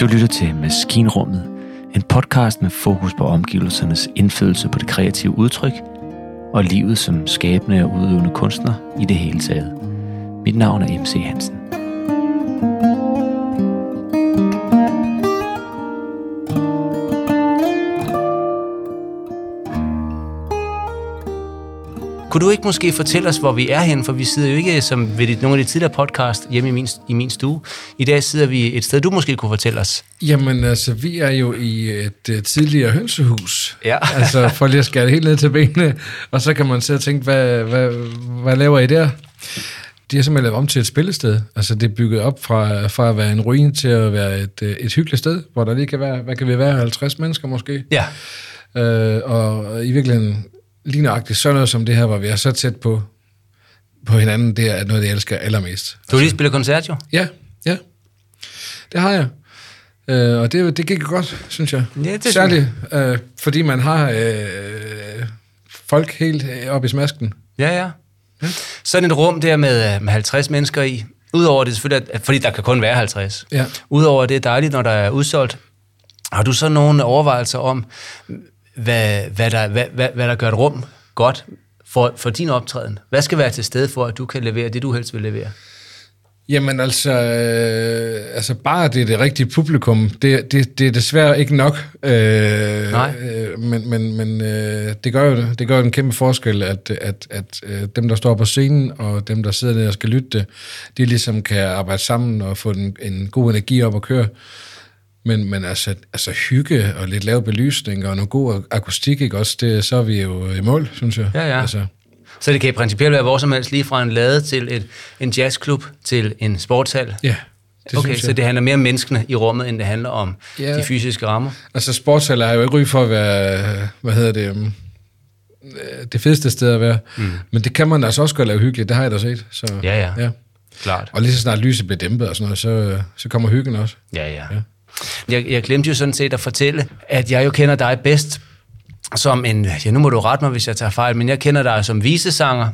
Du lytter til Maskinrummet, en podcast med fokus på omgivelsernes indflydelse på det kreative udtryk og livet som skabende og udøvende kunstner i det hele taget. Mit navn er MC Hansen. Kunne du ikke måske fortælle os, hvor vi er henne? For vi sidder jo ikke som ved de, nogle af de tidligere podcast hjemme i min, i min stue. I dag sidder vi et sted, du måske kunne fortælle os. Jamen altså, vi er jo i et uh, tidligere hønsehus. Ja. altså, for lige at skære det helt ned til benene. Og så kan man sidde og tænke, hvad, hvad, hvad laver I der? De har simpelthen lavet om til et spillested. Altså, det er bygget op fra, fra at være en ruin til at være et, øh, et hyggeligt sted, hvor der lige kan være, hvad kan vi være, 50 mennesker måske? Ja. Øh, og i virkeligheden lige nøjagtigt sådan noget som det her, hvor vi er så tæt på, på hinanden, det er noget, jeg elsker allermest. Du har lige spillet koncert, jo? Ja, ja. Det har jeg. Øh, og det, det gik godt, synes jeg. Ja, det Særligt, øh, fordi man har øh, folk helt op i smasken. Ja, ja. Sådan et rum der med, øh, med 50 mennesker i. Udover det selvfølgelig, at, fordi der kan kun være 50. Ja. Udover det er dejligt, når der er udsolgt. Har du så nogle overvejelser om, hvad, hvad, der, hvad, hvad, hvad der gør et rum godt for, for din optræden? Hvad skal være til stede for, at du kan levere det, du helst vil levere? Jamen altså, øh, altså bare det er det rigtige publikum, det, det, det er desværre ikke nok. Øh, Nej. Øh, men men, men øh, det, gør jo, det gør jo en kæmpe forskel, at, at, at øh, dem, der står på scenen, og dem, der sidder der og skal lytte det, de ligesom kan arbejde sammen og få en, en god energi op at køre. Men, men altså, altså hygge og lidt lav belysning og noget god akustik, ikke også, det, så er vi jo i mål, synes jeg. Ja, ja. Altså, Så det kan i principielt være hvor som helst, lige fra en lade til et, en jazzklub til en sportshal. ja, det okay, så det handler mere om menneskene i rummet, end det handler om Ja. de fysiske rammer. Altså, sportshaller er jo ikke ry for at være, hvad hedder det, øh, det fedeste sted at være. Mm. Men det kan man altså også godt lave hyggeligt, det har jeg da set. Så, Ja, ja. ja. Klart. Og lige så snart lyset bliver dæmpet og sådan noget, så, så kommer hyggen også. Ja, ja. Jeg, jeg glemte jo sådan set at fortælle, at jeg jo kender dig bedst som en, ja nu må du rette mig, hvis jeg tager fejl, men jeg kender dig som visesanger,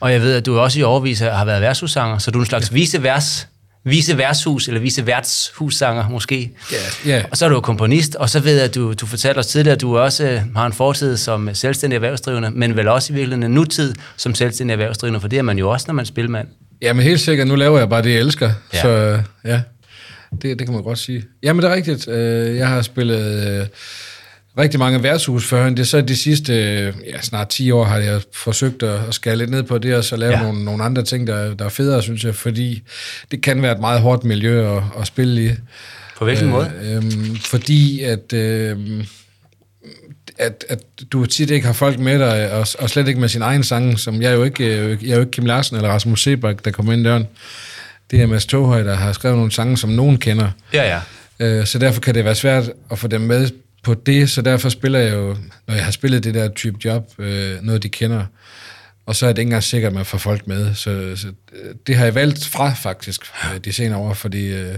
og jeg ved, at du også i overvis har været værtshussanger, så du er en slags ja. visevers, viseværtshus, eller viseværtshussanger måske. Ja. Ja. Og så er du komponist, og så ved jeg, at du, du fortalte os tidligere, at du også øh, har en fortid som selvstændig erhvervsdrivende, men vel også i virkeligheden en nutid som selvstændig erhvervsdrivende, for det er man jo også, når man er spilmand. Ja, men helt sikkert, nu laver jeg bare det, jeg elsker. Ja. Så øh, ja, det, det kan man godt sige. Jamen, det er rigtigt. Øh, Jeg har spillet øh, rigtig mange værtshus før. Det er så de sidste øh, ja, snart 10 år har jeg forsøgt at, skære lidt ned på det, og så lave Ja. nogle, nogle andre ting, der, der er federe, synes jeg, fordi det kan være et meget hårdt miljø at, at spille i. På hvilken øh, måde? Øhm, fordi at, øhm, at, at du tit ikke har folk med dig, og, og slet ikke med sin egen sang, som jeg er jo ikke, øh, jeg er jo ikke Kim Larsen eller Rasmus Sebak, der kommer ind døren. Det er Mads Toghøj, der har skrevet nogle sange, som nogen kender. Ja, ja. Øh, så derfor kan det være svært at få dem med på det, så derfor spiller jeg jo, når jeg har spillet det der type job, øh, noget de kender. Og så er det ikke engang sikkert, at man får folk med. Så, så øh, det har jeg valgt fra faktisk øh, de senere år, fordi øh,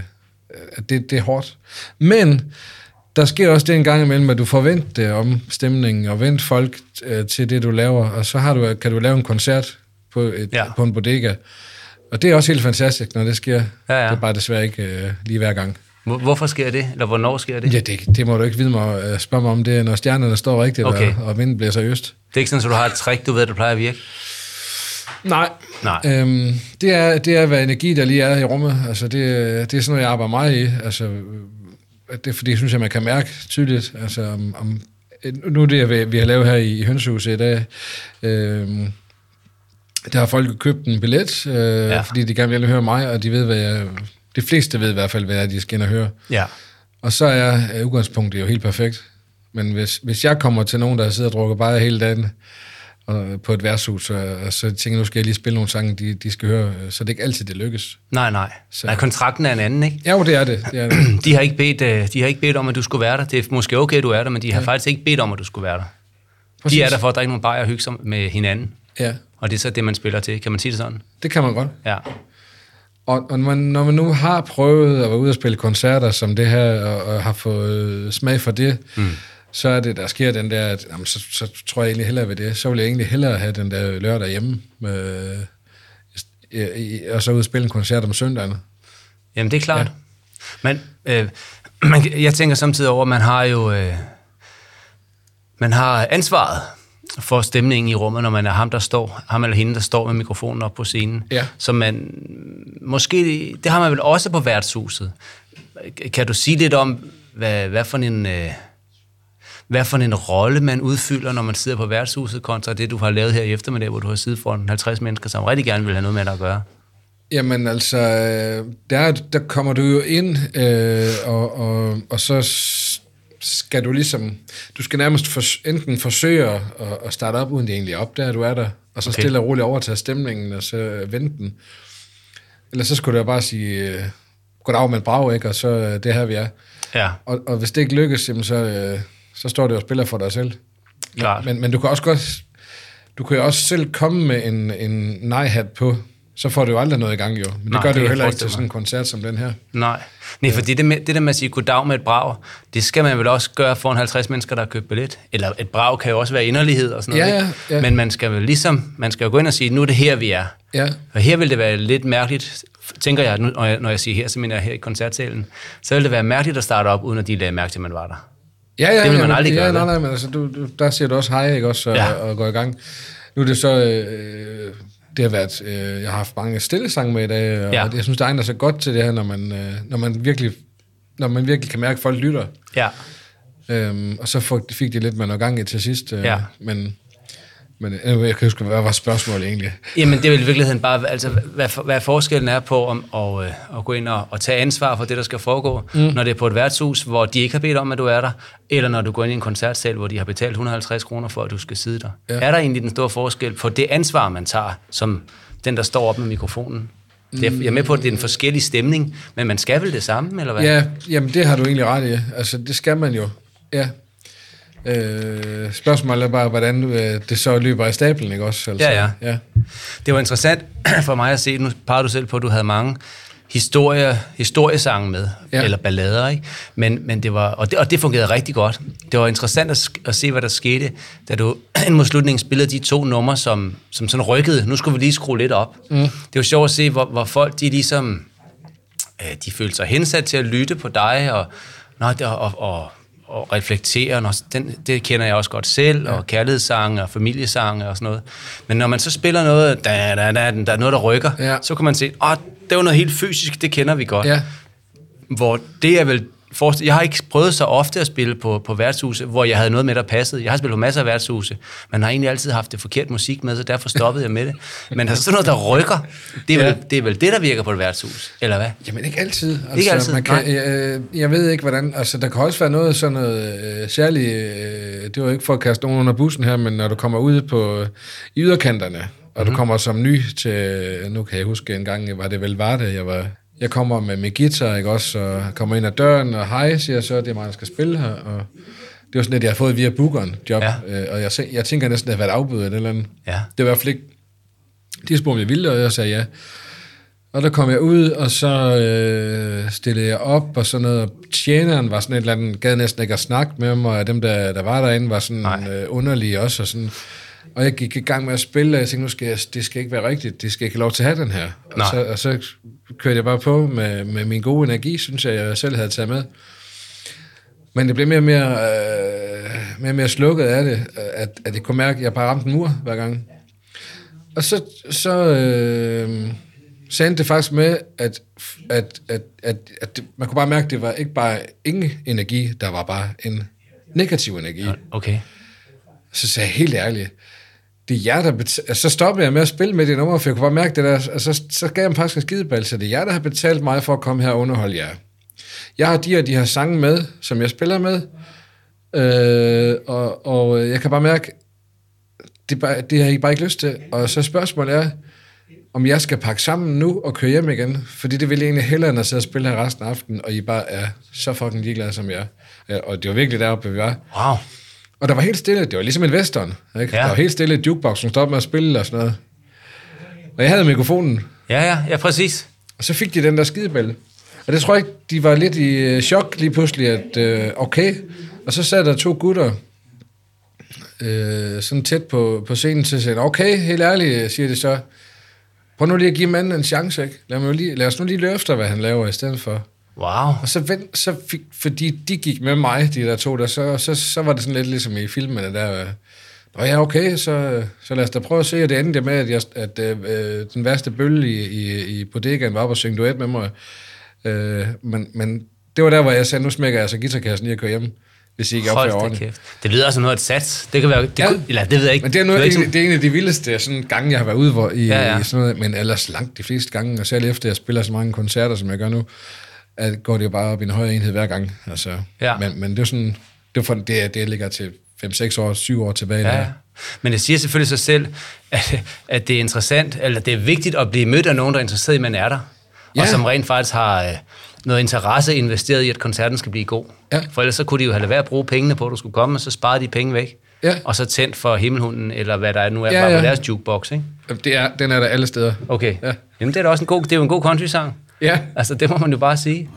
det, det er hårdt. Men der sker også det en gang imellem, at du forventer det om stemningen, og vent folk øh, til det, du laver, og så har du, kan du lave en koncert på, et, ja. på en bodega. Og det er også helt fantastisk, når det sker. Ja, ja. Det er bare desværre ikke øh, lige hver gang. Hvor- Hvorfor sker det? Eller hvornår sker det? Ja, det, det må du ikke vide mig, øh, spørge mig om. Det når stjernerne står rigtigt, Okay. og, og vinden bliver seriøst. Det er ikke sådan, at du har et trick, du ved, der plejer at virke? Nej. Nej. Øhm, det, er, det er, hvad energi der lige er i rummet. Altså, det, det er sådan noget, jeg arbejder meget i. Altså, det fordi, jeg synes, at man kan mærke tydeligt, altså, om, om nu det, vi- vi har lavet her i, i Hønsehuset i dag, øhm, der har folk købt en billet, øh, Ja. ja. fordi de gerne vil høre mig, og de ved, hvad jeg, de fleste ved i hvert fald, hvad er, de skal ind og høre. Ja. Og så er øh, udgangspunktet jo helt perfekt. Men hvis, hvis jeg kommer til nogen, der sidder og drukker bare hele dagen og, på et værtshus, og, og så tænker jeg, nu skal jeg lige spille nogle sange, de, de skal høre, så det er ikke altid, det lykkes. Nej, nej. Så- Nej, kontrakten er en anden, ikke? Ja, jo, det er det. det, er det. De har, ikke bedt, øh, de har ikke bedt om, at du skulle være der. Det er måske okay, du er der, men de har faktisk ikke bedt om, at du skulle være der. Præcis. De er der for at drikke nogle bajer og hygge sig med hinanden. Ja, Og det er så det, man spiller til. Kan man sige det sådan? det kan man godt. Ja. Og, og når, man, når man nu har prøvet at være ude og spille koncerter som det her, og, og har fået smag for det, mm. så er det, der sker den der, at jamen, så, så tror jeg egentlig hellere ved det. Så vil jeg egentlig hellere have den der lørdag hjemme, øh, i- i- og så ud og spille en koncert om søndagen. Jamen, det er klart. Ja. Men øh, man, jeg tænker samtidig over, at man har jo øh, man har ansvaret for stemningen i rummet, når man er ham, der står, ham eller hende, der står med mikrofonen op på scenen. Ja. Så man, måske, det har man vel også på værtshuset. Kan du sige lidt om, hvad, hvad for en... Øh, hvad for en rolle man udfylder, når man sidder på værtshuset, kontra det, du har lavet her i eftermiddag, hvor du har siddet foran 50 mennesker, som rigtig gerne vil have noget med dig at gøre? Jamen altså, der, der kommer du jo ind, øh, og, og, og så skal du ligesom, du skal nærmest for, enten forsøge at, at starte op, uden det egentlig opdager, at du er der, og så okay. stille og roligt overtage stemningen, og så vente den. Eller så skulle du bare sige, øh, goddag med brav, ikke? og så øh, det her vi er. Ja. Og, og hvis det ikke lykkes, jamen så, øh, så står det og spiller for dig selv. Klart. Men, men du kan også godt, du kan jo også selv komme med en, en nej-hat på, så får du jo aldrig noget i gang jo. Men Nej, det gør det, det jo heller ikke til sådan en koncert som den her. Nej, Nej for det, med, det der med at sige goddag med et brag, det skal man vel også gøre for en 50 mennesker, der har købt billet. Eller et brag kan jo også være inderlighed og sådan noget. Ja, ja, ja. Men man skal vel ligesom, man skal jo gå ind og sige, nu er det her, vi er. Ja. Og her vil det være lidt mærkeligt, tænker jeg, når jeg, når jeg siger her, så mener jeg her i koncertsalen, så vil det være mærkeligt at starte op, uden at de lagde mærke til, at man var der. Ja, ja, det vil man aldrig ja, gøre. Nej, nej, men altså, du, du, der siger du også hej, ikke også, og, ja. og går i gang. Nu er det så, øh, det har været, øh, jeg har haft mange stille sange med i dag, og Ja. jeg synes, det egner sig godt til det her, når man, øh, når man virkelig når man virkelig kan mærke, at folk lytter. Ja, Øhm, og så fik, fik de lidt med noget gang i til sidst. Øh, Ja. Men, men øh, jeg kan huske, hvad var spørgsmålet egentlig? Jamen, det er vel i virkeligheden bare, altså, hvad, hvad forskellen er på om at, øh, at gå ind og, og tage ansvar for det, der skal foregå, mm. når det er på et værtshus, hvor de ikke har bedt om, at du er der, eller når du går ind i en koncertsal, hvor de har betalt 150 kroner for, at du skal sidde der. Ja. Er der egentlig den store forskel på det ansvar, man tager, som den, der står op med mikrofonen? Det er, jeg er med på, at det er en forskellig stemning, men man skal vel det samme, eller hvad? Ja, jamen det har du egentlig ret i. Altså, det skal man jo. Ja. Øh, spørgsmålet er bare, hvordan øh, det så løber af stablen, ikke også? Altså, Ja, ja. ja. Det var interessant for mig at se, nu pegede du selv på, at du havde mange historie, historiesange med, Ja. eller ballader, ikke? Men, men det var, og, det, og det fungerede rigtig godt. Det var interessant at, at se, hvad der skete, da du ind mod slutningen spillede de to numre, som, som sådan rykkede. Nu skulle vi lige skrue lidt op. Mm. Det var sjovt at se, hvor, hvor folk de ligesom, øh, de følte sig hensat til at lytte på dig, og, nå, det, og, og, og reflektere. Når, den, det kender jeg også godt selv, og kærlighedssange og familiesange og sådan noget. Men når man så spiller noget, da, da, da, der er noget, der rykker, Ja. så kan man se, åh, det var noget helt fysisk, det kender vi godt. Ja. Hvor det er vel... Forst- jeg har ikke prøvet så ofte at spille på, på værtshuse, hvor jeg havde noget med, der passede. Jeg har spillet på masser af værtshuse, men har egentlig altid haft det forkert musik med, så derfor stoppede jeg med det. Men altså sådan noget, der rykker, det er, vel, Ja. det er vel det, der virker på et værtshus, eller hvad? Jamen ikke altid. Altså, Ikke altid, Man kan, jeg, jeg ved ikke, hvordan... Altså, der kan også være noget sådan noget øh, særligt... Øh, det var ikke for at kaste nogen under bussen her, men når du kommer ud på i yderkanterne, og Mhm. mm-hmm. du kommer som ny til... Nu kan jeg huske en gang, var det vel var det, jeg var... Jeg kommer med min guitar, ikke også, og kommer ind ad døren, og hej, siger jeg så, det er mig, der skal spille her, og det var sådan lidt, jeg har fået via bookeren job, Ja. øh, og jeg, jeg tænker næsten, at det har været afbud eller andet. Ja. Det var i hvert fald ikke... De spurgte, om jeg ville, og jeg sagde ja. Og der kom jeg ud, og så øh, stillede jeg op, og sådan noget. Og tjeneren var sådan et eller andet, gad næsten ikke at snakke med mig, og dem, der, der var derinde, var sådan Nej. øh, underlige også. Og, sådan. Og jeg gik i gang med at spille, og jeg tænkte, nu skal jeg, det skal ikke være rigtigt, det skal ikke have lov til at have den her. Og Nej. så, og så kørte jeg bare på med, med min gode energi, synes jeg, jeg selv havde taget med. Men det blev mere og mere, øh, mere, og mere slukket af det, at, at jeg kunne mærke, at jeg bare ramte en mur hver gang. Og så, så, øh, endte det faktisk med, at, at, at, at, at det, man kunne bare mærke, at det var ikke bare ingen energi, der var bare en negativ energi. Okay. Så sagde jeg helt ærligt, det er jer, der betaler... Altså, så stoppede jeg med at spille med det nummer, for jeg kunne bare mærke det der, og så, så gav jeg dem faktisk en skideball, så det er jer, der har betalt mig for at komme her og underholde jer. Jeg har de her, de her sange med, som jeg spiller med, øh, og, og jeg kan bare mærke, det, bare, det har I bare ikke lyst til. Og så spørgsmålet er, om jeg skal pakke sammen nu og køre hjem igen, fordi det ville jeg egentlig hellere, end at sidde og spille her resten af aftenen, og I bare er så fucking ligeglade, som jeg er. Og det var virkelig deroppe, vi var. Wow. Og der var helt stille. Det var ligesom en western. Ikke? Ja. Der var helt stille. Jukeboxen stoppede med at spille og sådan noget. Og jeg havde mikrofonen. Ja, ja, ja, præcis. Og så fik de den der skidebælle. Og det tror jeg ikke, de var lidt i øh, chok lige pludselig, at øh, okay. Og så sad der to gutter øh, sådan tæt på, på scenen til at sige, okay, helt ærligt, siger det så. Prøv nu lige at give manden en chance, ikke? Lad, mig lige, lad os nu lige løfte, hvad han laver i stedet for. Wow. Og så, vent, så fik, fordi de gik med mig, de der to, der, så, så, så var det sådan lidt ligesom i filmene der. øh, Nå ja, okay, så, så lad os da prøve at se, og det endte med, at, jeg, at øh, den værste bølle i, i, i bodegaen var op og synge duet med mig. Øh, men, men det var der, hvor jeg sagde, nu smækker jeg så guitarkassen lige at køre hjem, hvis I ikke opfører ordentligt. kæft. Det lyder altså noget af et sats. Det kan være... Det Ja. kunne, eller det ved jeg ikke. Men det er, noget, ved ikke, en, det er en af de vildeste sådan, gange, jeg har været ude hvor, i, Ja, ja, i sådan noget, men ellers langt de fleste gange, og selv efter jeg spiller så mange koncerter, som jeg gør nu, at går det jo bare op i en højere enhed hver gang. Altså, Ja. men, men det er sådan, det, er for, det, er- det ligger til 5-6 år, 7 år tilbage. Ja, der. Men det siger selvfølgelig sig selv, at, at det er interessant, eller det er vigtigt at blive mødt af nogen, der er interesseret i, at man er der. Ja. Og som rent faktisk har øh, noget interesse investeret i, at koncerten skal blive god. Ja. For ellers så kunne de jo have lade være at bruge pengene på, at du skulle komme, og så sparede de penge væk. Ja. Og så tændt for himmelhunden, eller hvad der nu er, Ja, bare ja. på deres jukebox, ikke? Det er, den er der alle steder. Okay. Ja. Jamen, det er da også en god, det er jo en god country-sang. Ja. Altså, det må man jo bare sige.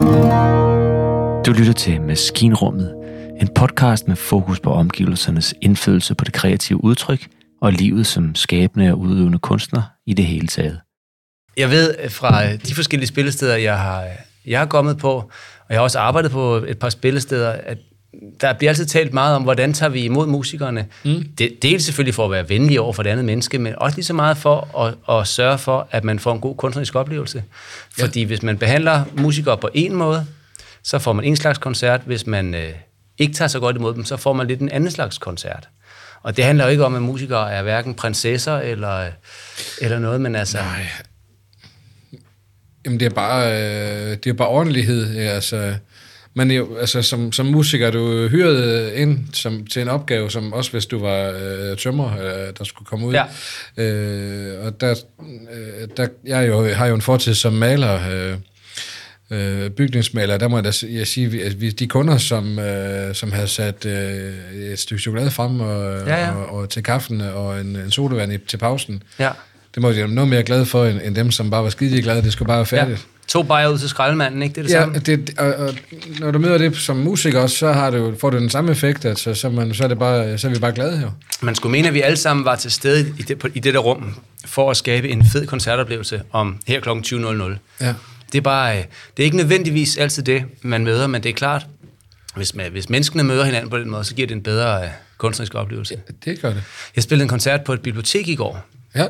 Du lytter til Maskinrummet, en podcast med fokus på omgivelsernes indflydelse på det kreative udtryk og livet som skabende og udøvende kunstner i det hele taget. Jeg ved øh, fra øh, de forskellige spillesteder, jeg har, jeg har kommet på, og jeg har også arbejdet på et par spillesteder, at der bliver altid talt meget om, hvordan tager vi imod musikerne. Mm. Det, dels selvfølgelig for at være venlige over for det andet menneske, men også lige så meget for at, at sørge for, at man får en god kunstnerisk oplevelse. Fordi ja. hvis man behandler musikere på en måde, så får man en slags koncert. Hvis man øh, ikke tager så godt imod dem, så får man lidt en anden slags koncert. Og det handler jo ikke om, at musikere er hverken prinsesser eller, eller noget, men altså... Nej. Jamen, det er bare, øh, det er bare ordentlighed. Altså, men jo, altså, som, som musiker er du hyret ind som, til en opgave, som også hvis du var øh, tømrer, øh, der skulle komme ud. Ja. Øh, og der, øh, der, jeg jo, har jo en fortid som maler, øh, øh, bygningsmaler, der må jeg da jeg sige, at vi, de kunder, som, øh, som havde sat øh, et stykke chokolade frem og, Ja, ja. og, og til kaffen og en, en sodavand i, til pausen, Ja. det må de være noget mere glade for, end, end dem, som bare var skide glade. Det skulle bare være færdigt. Ja. To bajer ud til skraldemanden, ikke? Det er det Ja, samme. det, og, og, når du møder det som musiker også, så har du, får du den samme effekt, at så, man, så, er det bare, så er vi bare glade jo. Man skulle mene, at vi alle sammen var til stede i det, på, i det der rum, for at skabe en fed koncertoplevelse om her kl. 20.00. Ja. Det er bare, øh, det er ikke nødvendigvis altid det, man møder, men det er klart, hvis, man, hvis menneskene møder hinanden på den måde, så giver det en bedre øh, kunstnerisk oplevelse. Det gør det. Jeg spillede en koncert på et bibliotek i går, Ja.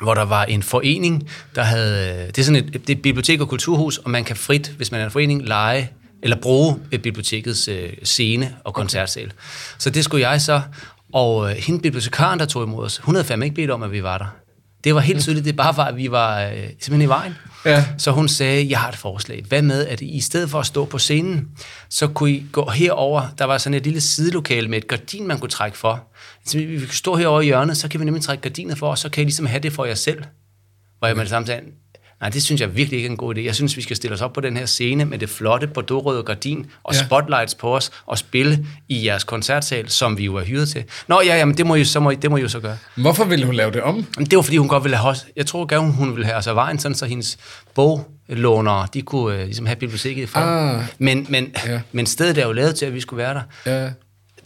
Hvor der var en forening, der havde... øh, Det er sådan et, det er et bibliotek og kulturhus, og man kan frit, hvis man er en forening, lege eller bruge bibliotekets øh, scene og koncertsal. Så det skulle jeg så, og øh, hende bibliotekaren, der tog imod os, hun havde fandme ikke bedt om, at vi var der. Det var helt tydeligt, det bare var, at vi var øh, simpelthen i vejen. Ja. Så hun sagde, jeg har et forslag. Hvad med, at I i stedet for at stå på scenen, så kunne I gå herover. Der var sådan et lille sidelokale med et gardin, man kunne trække for. Så vi vi kan stå herovre i hjørnet, så kan vi nemlig trække gardinet for, og så kan I ligesom have det for jer selv. Hvor jeg med det samme sagde, nej, det synes jeg virkelig ikke er en god idé. Jeg synes, vi skal stille os op på den her scene med det flotte bordeaux gardin og Ja. spotlights på os og spille i jeres koncertsal, som vi jo er hyret til. Nå ja, jamen, det må I, så må I, det må I jo så gøre. Hvorfor ville hun lave det om? Men det var, fordi hun godt ville have, jeg tror gerne, hun ville have altså vejen, sådan så hendes boglånere, de kunne øh, ligesom have biblioteket i frem. Ah. Men, men, ja. men stedet er jo lavet til, at vi skulle være der. Ja.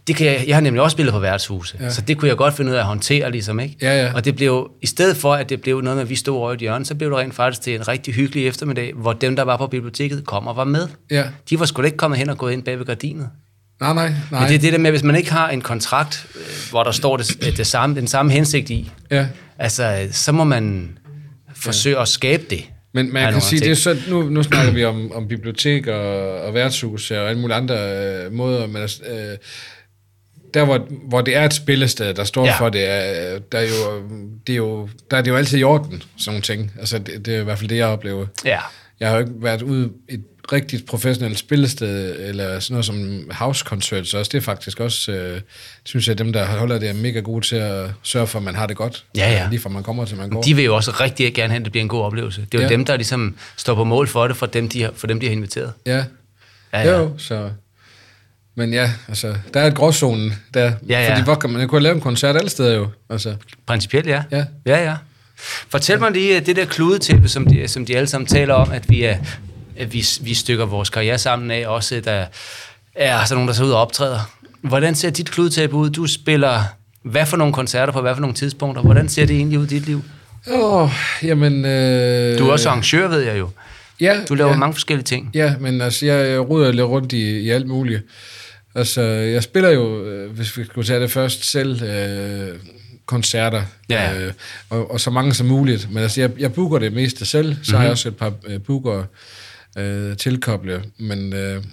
Det kan jeg, jeg har nemlig også spillet på værtshuse, Ja. ja. så det kunne jeg godt finde ud af at håndtere, ligesom, ikke? Ja, ja. Og det blev, i stedet for, at det blev noget med, at vi stod over i et hjørne, så blev det rent faktisk til en rigtig hyggelig eftermiddag, hvor dem, der var på biblioteket, kom og var med. Ja. De var sgu da ikke kommet hen og gået ind bag ved gardinet. Nej, nej, nej. Men det er det der med, hvis man ikke har en kontrakt, øh, hvor der står det, det samme, den samme hensigt i, Ja. Altså, øh, så må man forsøge at skabe det. Men man kan sige, det er så, nu, nu snakker vi om, om bibliotek og, og værtshus og alle mulige andre øh, måder, men øh, der hvor, hvor det er et spillested, der står ja. For det, er, der, er jo, det er jo, der er det jo altid i orden, sådan nogle ting. Altså, det, det er i hvert fald det, jeg oplever. Ja. Jeg har jo ikke været ude et rigtigt professionelt spillested, eller sådan noget som house concerts også. Det er faktisk også, øh, synes jeg, dem, der holder det, er mega gode til at sørge for, at man har det godt. Ja, ja. Lige fra man kommer til man går. De vil jo også rigtig gerne have, at det bliver en god oplevelse. Det er jo Ja. dem, der ligesom står på mål for det, for dem, de har, for dem, de har inviteret. Ja, Ja, ja. ja. jo, så... Men ja, altså, der er et gråzonen der. Ja, ja. Fordi hvor kan man, kunne lave en koncert alle steder jo. Altså, Principielt, ja. Ja. ja, ja. Fortæl mig lige øh, det der kludetæppe, som de, som de alle sammen taler om, at vi, er, at vi, vi stykker vores karriere sammen af, også der er sådan nogen, der så ud og optræder. Hvordan ser dit kludetæppe ud? Du spiller hvad for nogle koncerter på hvad for nogle tidspunkter? Hvordan ser det egentlig ud i dit liv? åh, jamen... Øh, Du er også arrangør, ved jeg jo. Ja, Du laver ja. mange forskellige ting. Ja, men altså, jeg ruder lidt rundt i, i alt muligt. Altså, jeg spiller jo, øh, hvis vi skulle tage det først, selv øh, koncerter, Ja, øh, og, og så mange som muligt. Men altså, jeg, jeg booker det meste selv, så mm-hmm. har jeg også et par øh, booker øh, tilkoblet. Men øh,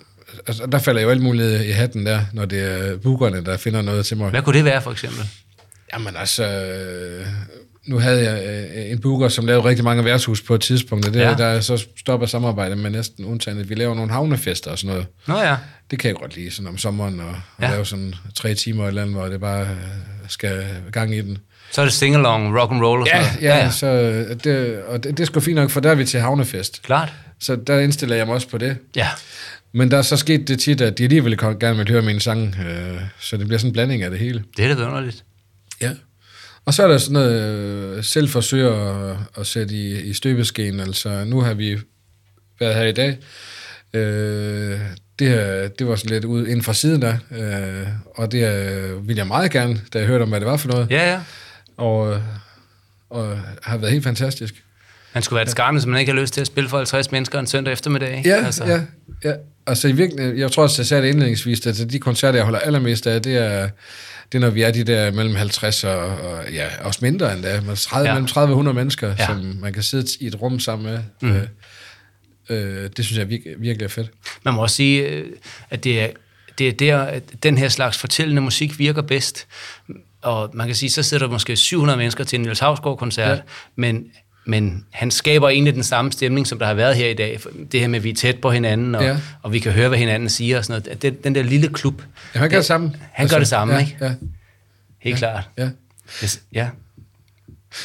altså, der falder jo alt muligt i hatten der, når det er bookerne, der finder noget til mig. Hvad kunne det være, for eksempel? Jamen altså, nu havde jeg øh, en booker, som lavede rigtig mange værtshus på et tidspunkt, og det, Ja. ja. der er så stopper samarbejdet med næsten undtagen, at vi laver nogle havnefester og sådan noget. Nå ja. Det kan jeg godt lide, sådan om sommeren, og, og Ja. lave sådan tre timer eller andet, hvor det bare øh, skal gang i den. Så er det sing-along, rock and roll og sådan Ja, noget. ja, ja. Så øh, det, og det, det er sgu fint nok, for der er vi til havnefest. Klart. Så der indstiller jeg mig også på det. Ja. Men der er så sket det tit, at de alligevel gerne vil høre mine sange, øh, så det bliver sådan en blanding af det hele. Det er da vidunderligt. Ja. Og så er der sådan noget øh, selv forsøger at, at sætte i, i støbeskeen. Altså, nu har vi været her i dag. Øh, det, her, det var sådan lidt ud inden fra siden der. Øh, og det øh, ville jeg meget gerne, da jeg hørte om, hvad det var for noget. Ja, ja. Og, øh, og har været helt fantastisk. Man skulle være et skarne, så man ikke har lyst til at spille for 50 mennesker en søndag eftermiddag. Ja, altså. ja, ja. Altså i virkeligheden, jeg tror også, jeg sagde det indledningsvis, at de koncerter, jeg holder allermest af, det er, det er når vi er de der mellem 50 og, og ja, også mindre end det, men 30, Ja. mellem 30 og 100 mennesker, Ja. som man kan sidde i et rum sammen med. Mm. Øh, øh, det synes jeg virkelig, virkelig er fedt. Man må også sige, øh, at det er, det er der, at den her slags fortællende musik virker bedst. Og man kan sige, så sidder der måske 700 mennesker til en Niels Hausgaard-koncert, ja. Ja. men, men han skaber egentlig den samme stemning, som der har været her i dag. Det her med, at vi er tæt på hinanden, og, ja. Ja. og vi kan høre, hvad hinanden siger og sådan noget. Den, den der lille klub, Ja, han gør det samme. Han gør det samme, ja, ikke? Ja, helt klart. ja. Hvis, ja.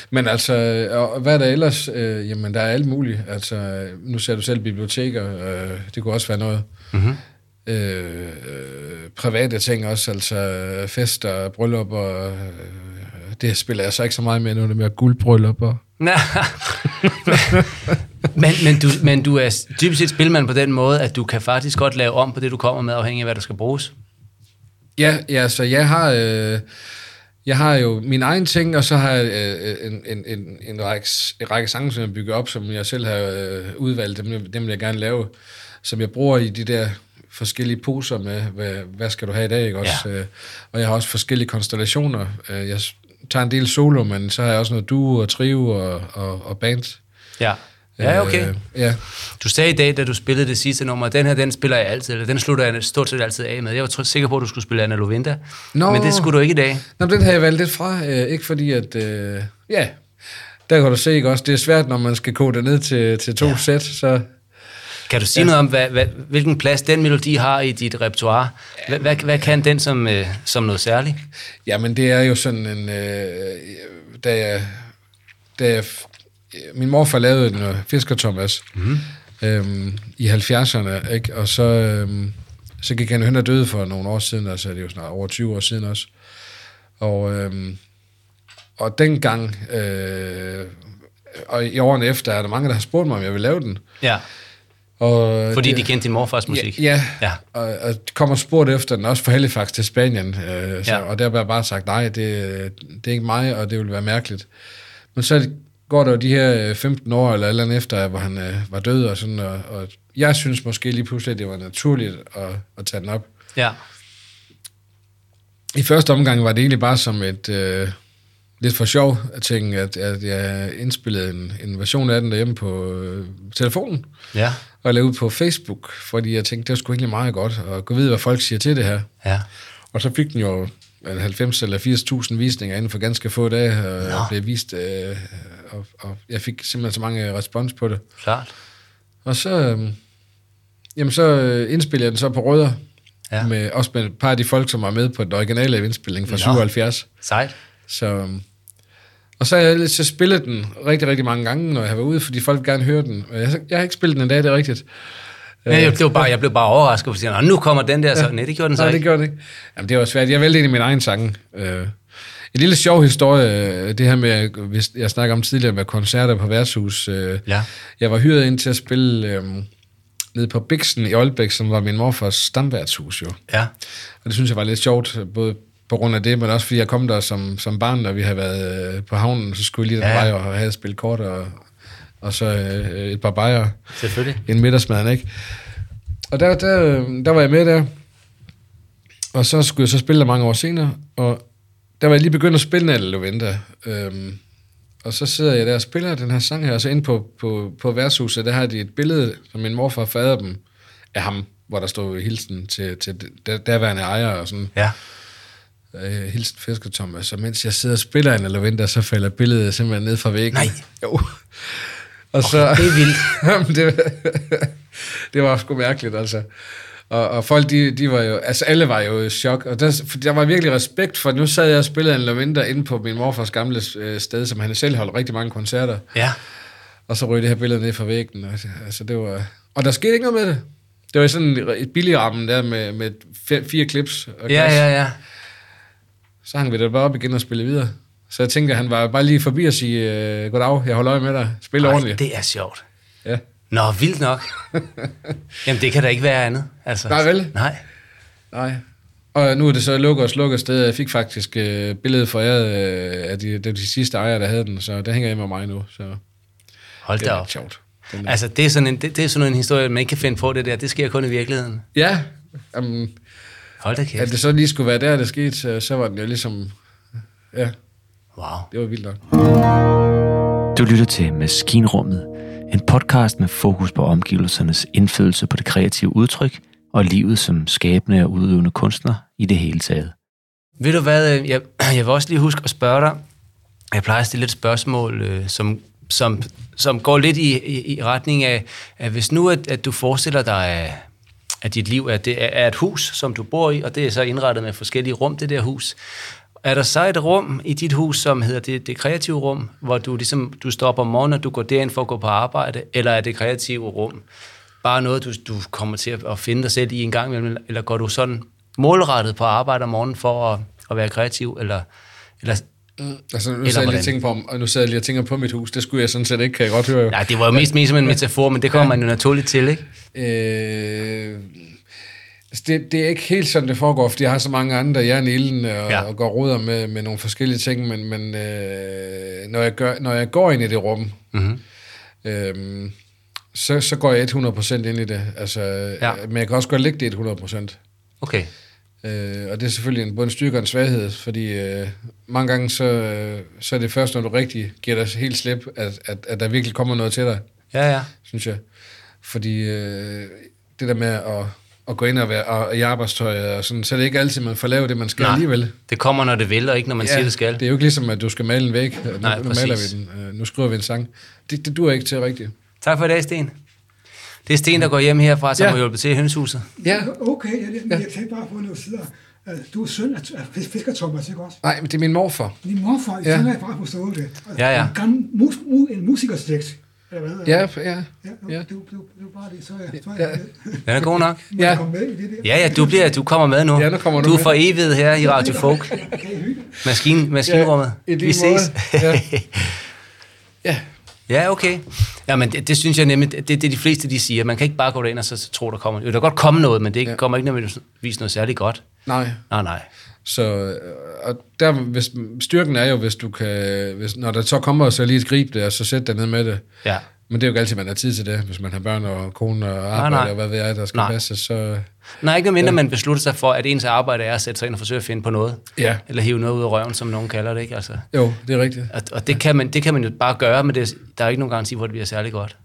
Men altså, og hvad er der ellers? Øh, jamen, der er alt muligt. Altså, nu ser du selv biblioteker, øh, det kunne også være noget. Mm-hmm. Øh, øh, private ting også, altså fester, bryllupper, øh, det spiller jeg så ikke så meget med, nu det mere guldbryllupper. Nej. men, men, du, men du er dybest set spilmand på den måde, at du kan faktisk godt lave om på det, du kommer med, afhængig af, hvad der skal bruges. Ja, ja, så jeg har, øh, jeg har jo min egen ting, og så har jeg øh, en, en, en, en, række, en række sange, som jeg bygger op, som jeg selv har øh, udvalgt, dem, dem vil jeg gerne lave, som jeg bruger i de der forskellige poser med, hvad, hvad skal du have i dag, ikke også? Ja. Øh, og jeg har også forskellige konstellationer. Øh, Jeg tager en del solo, men så har jeg også noget duo og trio og, og, og band. Ja. Ja, okay. Øh, ja. Du sagde i dag, da du spillede det sidste nummer, den her, den spiller jeg altid, eller den slutter jeg stort set altid af med. Jeg var tro- sikker på, at du skulle spille Anna Lovinda, Nå. men det skulle du ikke i dag. Nå, den har jeg valgt lidt fra, øh, ikke fordi at, øh, ja, der kan du se, ikke også, det er svært, når man skal kode det ned til, til to ja. sæt, så Kan du sige ja. noget om, hvad, hvad, hvilken plads den melodi har i dit repertoire? Hvad, hvad, hvad kan den som, øh, som noget særligt? Jamen, det er jo sådan en... Øh, da jeg, da jeg, min morfar lavede en øh, Fisker Thomas mm. øhm, i 70'erne, ikke? og så, øhm, så gik han hen og døde for nogle år siden, altså det er jo snart over 20 år siden også. Og, øhm, og dengang, øh, og i årene efter, er der mange, der har spurgt mig, om jeg vil lave den. Ja, Og fordi det, de kendte din morfars musik. Ja, ja. Ja. Og, og de kommer spurgt efter den, også fra Halifax til Spanien. Øh, så, Ja. Og der har jeg bare sagt, nej, det, det er ikke mig, og det vil være mærkeligt. Men så går der jo de her øh, 15 år eller eller andet efter, hvor han øh, var død, og sådan, og, og jeg synes måske lige pludselig, at det var naturligt at, at tage den op. ja. I første omgang var det egentlig bare som et øh, lidt for sjov ting, at, at jeg indspillede en, en version af den derhjemme på øh, telefonen, Ja. Og lavede ud på Facebook, fordi jeg tænkte, det var sgu egentlig meget godt, at gå videre, hvad folk siger til det her. Ja. Og så fik den jo en 90 eller 80.000 visninger inden for ganske få dage, og. Nå. blev vist, øh, og, og jeg fik simpelthen så mange respons på det. Klart. Og så, øh, jamen så øh, indspillede jeg den så på Rødder, Ja. ja. med, også med et par af de folk, som var med på den originale indspilling fra Nå. 77. Sejt. Så, øhm, og så har jeg så spillet den rigtig, rigtig mange gange, når jeg har været ude, fordi folk vil gerne høre den. Jeg, jeg har ikke spillet den en dag, det er rigtigt. Men jeg, det var bare, jeg blev bare overrasket, fordi jeg, nu kommer den der, så nej, det gjorde den så Nej, det ikke. gjorde det ikke. Jamen, det var svært. Jeg valgte en af mine egne sange. Øh, en lille sjov historie, øh, det her med, hvis jeg snakker om tidligere med koncerter på værtshus. Øh, Ja. Jeg var hyret ind til at spille øh, nede på Bixen i Aalbæk, som var min morfars stamværtshus jo. Ja. Og det synes jeg var lidt sjovt, både på grund af det, men også fordi jeg kom der som, som barn, når vi havde været øh, på havnen, så skulle jeg lige den Ja. vej og have spillet kort og, og så øh, et par bajer, Selvfølgelig. en middagsmad, ikke? Og der, der, der var jeg med der, og så skulle jeg så spille der mange år senere, og der var jeg lige begyndt at spille Natalie Lovenda, øhm, og så sidder jeg der og spiller den her sang her, og så inde på, på, på værtshuset, der har de et billede, som min morfar fader dem, af ham, hvor der stod hilsen til, til der, derværende ejer og sådan, Ja. Øh, hilsen Fisker Thomas, og mens jeg sidder og spiller en Lavender, så falder billedet simpelthen ned fra væggen. Nej. Jo. Og så, det er vildt. Jamen, det, det var sgu mærkeligt, altså. Og, og folk, de, de var jo, altså alle var jo i chok, og der, der var virkelig respekt, for nu sad jeg og spillede en Lavender inde på min morfars gamle øh, sted, som han selv holdt rigtig mange koncerter, Ja. og så røg det her billede ned fra væggen, og, altså det var, og der skete ikke noget med det. Det var sådan et billig ramme der med, med fem, fire clips og Ja, glas. ja, ja. Så hang vi da bare op igen og spille videre. Så jeg tænker, han var bare lige forbi og sige, øh, goddag, jeg holder øje med dig, spil Ej, ordentligt. det er sjovt. Ja. Nå, vildt nok. Jamen, det kan da ikke være andet. Altså, Nej, vel? Nej. Nej. Og nu er det så lukket og slukket sted. Jeg fik faktisk øh, billedet foræret øh, af de, de sidste ejere, der havde den, så det hænger hjemme med mig nu. Så Hold det da op. sjovt. Altså, det er, sådan en, det, det er sådan en historie, man ikke kan finde på det der. Det sker kun i virkeligheden. Ja, um, Hold da kæft. at det så lige skulle være der, det skete, så, var den jo ligesom... Ja, Wow. det var vildt nok. Du lytter til Maskinrummet, en podcast med fokus på omgivelsernes indflydelse på det kreative udtryk og livet som skabende og udøvende kunstner i det hele taget. Ved du hvad, øh, jeg, jeg vil også lige huske at spørge dig. Jeg plejer at stille et spørgsmål, øh, som, som, som går lidt i, i, i retning af, at hvis nu, at, at du forestiller dig, at, dit liv er, det er, et hus, som du bor i, og det er så indrettet med forskellige rum, det der hus. Er der så et rum i dit hus, som hedder det, det kreative rum, hvor du ligesom du stopper om morgenen, og du går derind for at gå på arbejde, eller er det kreative rum bare noget, du, du kommer til at, at finde dig selv i en gang imellem, eller går du sådan målrettet på arbejde om morgenen for at, at være kreativ, eller, eller Altså, nu sad jeg lige og tænker på, og nu sad jeg lige og tænker på mit hus. Det skulle jeg sådan set ikke, kan jeg godt høre. jo. Nej, det var jo mest, mest som en metafor, men det kommer man jo naturligt til, ikke? Øh, altså det, det er ikke helt sådan, det foregår, fordi jeg har så mange andre jern i ilden og, Ja. ja. og går og roder med, med nogle forskellige ting, men, men øh, når, jeg gør, når jeg går ind i det rum, Mm-hmm. øh, så, så går jeg 100% ind i det. Altså, Ja. ja. Men jeg kan også godt lægge det 100%. Okay. Øh, og det er selvfølgelig en, både en styrke og en svaghed, fordi øh, mange gange så, øh, så er det først, når du rigtig giver dig helt slip, at, at, at der virkelig kommer noget til dig Ja, ja. synes jeg. Fordi øh, det der med at, at gå ind og være og, i arbejdstøj, og sådan, så er det ikke altid, man får lavet det, man skal Nej. alligevel. Det kommer, når det vil, og ikke når man ja, siger, det skal. Det er jo ikke ligesom, at du skal male en væg. Nu, Nej, nu maler præcis. vi den. Øh, nu skriver vi en sang. Det, det dur ikke til rigtigt. Tak for i dag, Sten. Det er Sten, der går hjem herfra, som Ja. har hjulpet til i hønshuset. Ja. Okay, jeg, jeg, jeg tænkte bare på noget sider. Øh, Du er søn af af Fis- Fisker Thomas, ikke også? Nej, men det er min morfar. Din morfar, Ja. ja. sådan har jeg bare forstået det. Altså, Ja, ja. En, gammel mus, mu, en musikerslægt. Eller hvad? Ja, ja. Ja, ja. ja. Du, du, du bare det, så er jeg, så er Ja. jeg Den er god nok. ja. Ja. jeg komme med i det der. Ja, ja, du, bliver, du kommer med nu. Ja, nu kommer du du er for evigt her i Radio Folk. Maskin, maskinrummet. Ja, Vi ses. Ja. Ja. Ja, okay. Ja, men det, det synes jeg nemlig, det, det er de fleste, de siger. Man kan ikke bare gå derind og så, tro, der kommer. Jo, der kan godt komme noget, men det Ja. kommer ikke nødvendigvis noget særligt godt. Nej. Nej, nej. Så øh, og der, hvis, styrken er jo, hvis du kan, hvis, når der så kommer, så lige gribe det, og så sætte dig ned med det. Ja. Men det er jo ikke altid, man har tid til det, hvis man har børn og kone og arbejde, nej. nej, og hvad ved jeg, der skal Nej. passe, så... Nej, ikke mindre man beslutter sig for, at ens arbejde er at sætte sig ind og forsøge at finde på noget. Ja. Eller hive noget ud af røven, som nogen kalder det, ikke? Altså, Jo, det er rigtigt. og, og det, kan man, det kan man jo bare gøre, men det, der er ikke nogen garanti for, at det bliver særlig godt.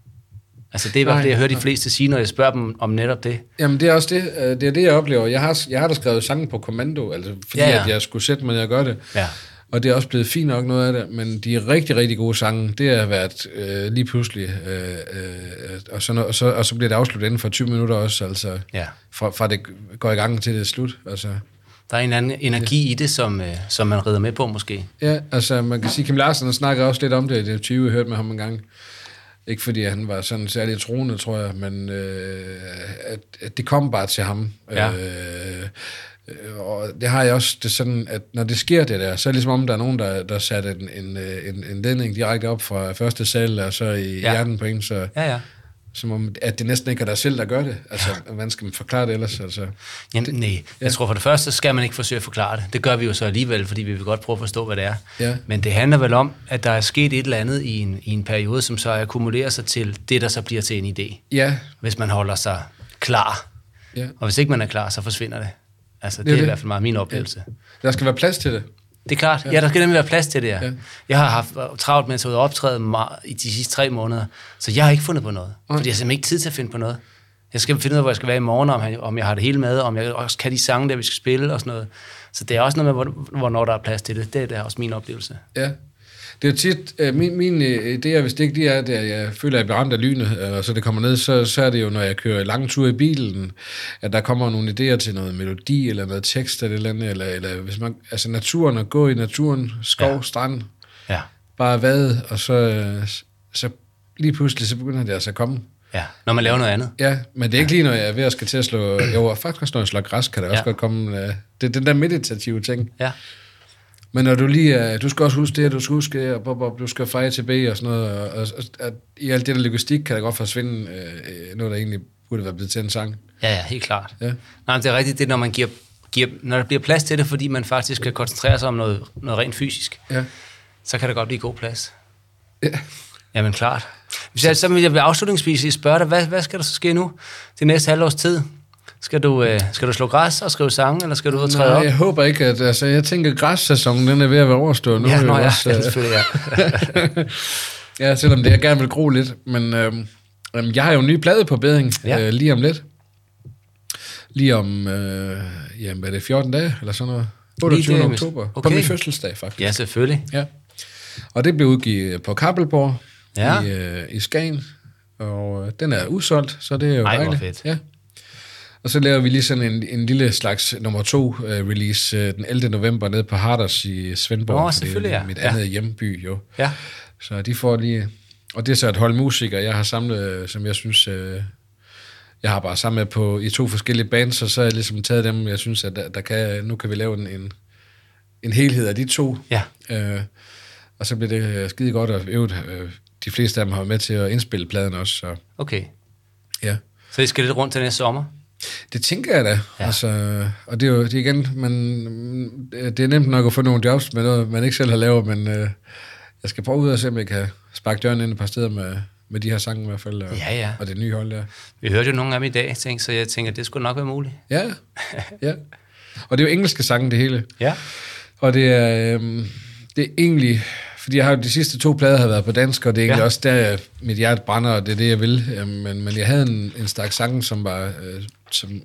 Altså, det er i hvert fald Nej, det, jeg hører de fleste sige, når jeg spørger dem om netop det. Jamen, det er også det, øh, det, er det jeg oplever. Jeg har, jeg har da skrevet sange på kommando, altså, fordi Ja, ja, ja. ja. at jeg skulle sætte mig ned og gøre det. Ja. Og det er også blevet fint nok noget af det, men de rigtig, rigtig gode sange, det har været øh, lige pludselig, øh, øh, og, så, og, så, og så bliver det afsluttet inden for 20 minutter også, altså Ja. fra, fra det går i gang til det er slut. Altså. Der er en anden energi i det, som, øh, som man rider med på måske. Ja, altså man kan sige, Kim Larsen snakker også lidt om det, det er 20, jeg hørte med ham en gang. Ikke fordi han var sådan særlig troende, tror jeg, men øh, at, at det kom bare til ham. Ja. Øh, og det har jeg også det sådan, at når det sker det der, så er det ligesom om, der er nogen, der, der satte en, en, øh, en, en ledning direkte op fra første sal, og så i Ja. ja. hjernen på en, så, Ja, ja. som om, at det næsten ikke er dig selv, der gør det. Altså, hvordan skal man forklare det ellers? Altså, Ja, nej, jeg tror for det første, skal man ikke forsøge at forklare det. Det gør vi jo så alligevel, fordi vi vil godt prøve at forstå, hvad det er. Ja. Men det handler vel om, at der er sket et eller andet i en, i en periode, som så akkumulerer sig til det, der så bliver til en idé. ja, Hvis man holder sig klar. ja. Og hvis ikke man er klar, så forsvinder det. Altså, det, er er i det. hvert fald meget min oplevelse. Der skal være plads til det. Det er klart. Ja, der skal nemlig være plads til det, ja. Ja. Jeg har haft travlt med at tage optræde i de sidste tre måneder, så jeg har ikke fundet på noget. Fordi jeg har simpelthen ikke tid til at finde på noget. Jeg skal finde ud af, hvor jeg skal være i morgen, om jeg, om jeg har det hele med, om jeg også kan de sange, der vi skal spille og sådan noget. Så det er også noget med, hvor- hvornår der er plads til det. Det er, det er også min oplevelse. Ja. Det er tit, øh, min, min øh, idé er, hvis det ikke er, at jeg føler, at jeg bliver ramt af lynet, øh, og så det kommer ned, så, så er det jo, når jeg kører lange ture i bilen, at der kommer nogle idéer til noget melodi, eller noget tekst, eller et eller andet, eller, eller hvis man, altså naturen, at gå i naturen, skov, Ja. ja. strand, Ja. bare vade, og så, øh, så lige pludselig, så begynder det altså at komme. ja. Når man laver noget andet. Ja, men det er ikke lige, når jeg er ved at skal til at slå... Jo, faktisk når jeg slår græs, kan der ja. også Ja. godt komme... Uh, det er den der meditative ting. Ja. Men når du lige er, du skal også huske det, du skal huske og bop, du skal fejre tilbage og sådan noget, og, og, og, i alt det der logistik kan der godt forsvinde øh, noget, der egentlig burde være blevet til en sang. Ja, ja, helt klart. Ja. Nej, men det er rigtigt, det er, når man giver, giver, når der bliver plads til det, fordi man faktisk kan koncentrere sig om noget, noget rent fysisk, Ja. så kan der godt blive god plads. Ja. Jamen klart. Hvis jeg, så vil jeg afslutningsvis spørge dig, hvad, hvad skal der så ske nu det næste halvårs tid? Skal du, øh, skal du slå græs og skrive sange, eller skal du ud og træde Nej, op? jeg håber ikke, at... Altså, jeg tænker, græssæsonen, den er ved at være overstået nu. Ja, nå ja, også, ja, øh, selvfølgelig, ja. ja, selvom det jeg gerne vil gro lidt. Men øh, øh, jeg har jo en ny plade på bedring Ja. øh, lige om lidt. Lige om, øh, jamen, er det 14 dage, eller sådan noget? 28. det, oktober. Okay. På min fødselsdag, faktisk. ja, selvfølgelig. Ja. Og det blev udgivet på Kappelborg Ja. i, øh, i Skagen. Og øh, den er udsolgt, så det er jo Ej, dejligt. fedt. Ja. Og så laver vi lige sådan en, en lille slags nummer to uh, release uh, den 11. november nede på Harders i Svendborg. Nå, det er selvfølgelig, ja. Mit Ja. andet hjemby, jo. Ja. Så de får lige... Og det er så et hold musikere, jeg har samlet, øh, som jeg synes... Øh, jeg har bare samlet på i to forskellige bands, og så har jeg ligesom taget dem, jeg synes, at der, der kan, nu kan vi lave en, en, en helhed af de to. Ja. Øh, og så bliver det skide godt, og øvrigt, øh, de fleste af dem har været med til at indspille pladen også, så Okay. ja. Så I skal lidt rundt til næste sommer? Det tænker jeg da. Ja. Ja. Altså, og det er jo det er igen, man, det er nemt nok at få nogle jobs med noget, man ikke selv har lavet, men øh, jeg skal prøve ud og se, om jeg kan sparke døren ind et par steder med, med de her sange i hvert fald, og, Ja, ja. og det nye hold der. Vi hørte jo nogle af dem i dag, tænkte, så jeg tænker, det skulle nok være muligt. Ja, ja. Og det er jo engelske sange, det hele. Ja. Og det er, øhm, det er egentlig, fordi jeg har de sidste to plader har været på dansk, og det er egentlig Ja. også der, mit hjerte brænder, og det er det, jeg vil. Øhm, Men, men jeg havde en, en stak sange, som var øh, som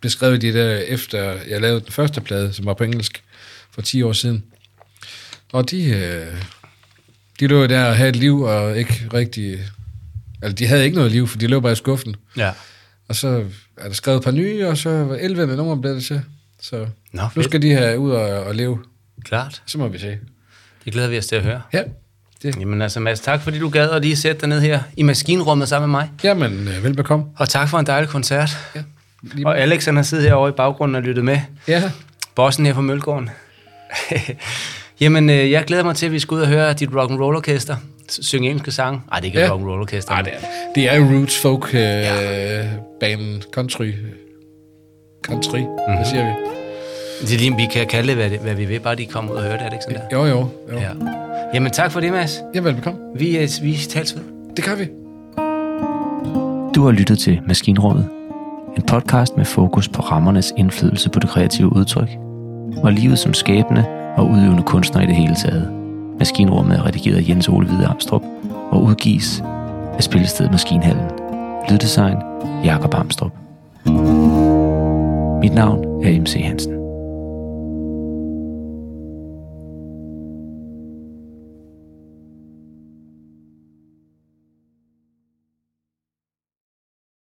beskrevet de der, efter jeg lavede den første plade, som var på engelsk for 10 år siden. Og de, øh, de lå der og havde et liv, og ikke rigtig... Altså, de havde ikke noget liv, for de lå bare i skuffen. Ja. Og så er der skrevet et par nye, og så var 11. nummer blev det til. Så Nå, nu fedt. skal de her ud og, og leve. Klart. Så må vi se. Det glæder vi os til at høre. Ja, det. Jamen altså Mads, tak fordi du gad at lige sætte dig ned her i maskinrummet sammen med mig. Jamen, øh, velbekomme. Og tak for en dejlig koncert. Ja. Lige Og Alex han har siddet herovre i baggrunden og lyttet med. ja. Bossen her på Mølgården. Jamen, øh, jeg glæder mig til, at vi skal ud og høre dit rock and roll orkester synge engelske sange. Nej, det er ikke Ja. rock and roll orkester. Ej, det er, det er roots folk øh, ja. banen country. Country, mm-hmm. hvad siger vi? Det er lige, vi kan kalde det, hvad, det, hvad vi vil, bare de kommer ud og hører det, er det ikke sådan der? Jo, jo. jo. Ja. Ja. Jamen, tak for det, Mads. ja, velbekomme. Vi, øh, vi tales ved. Det kan vi. Du har lyttet til Maskinrummet. En podcast med fokus på rammernes indflydelse på det kreative udtryk og livet som skabende og udøvende kunstner i det hele taget. Maskinrummet er redigeret af Jens Ole Hvide Amstrup og udgives af Spillestedet Maskinhallen. Lyddesign Jakob Amstrup. Mit navn er MC Hansen.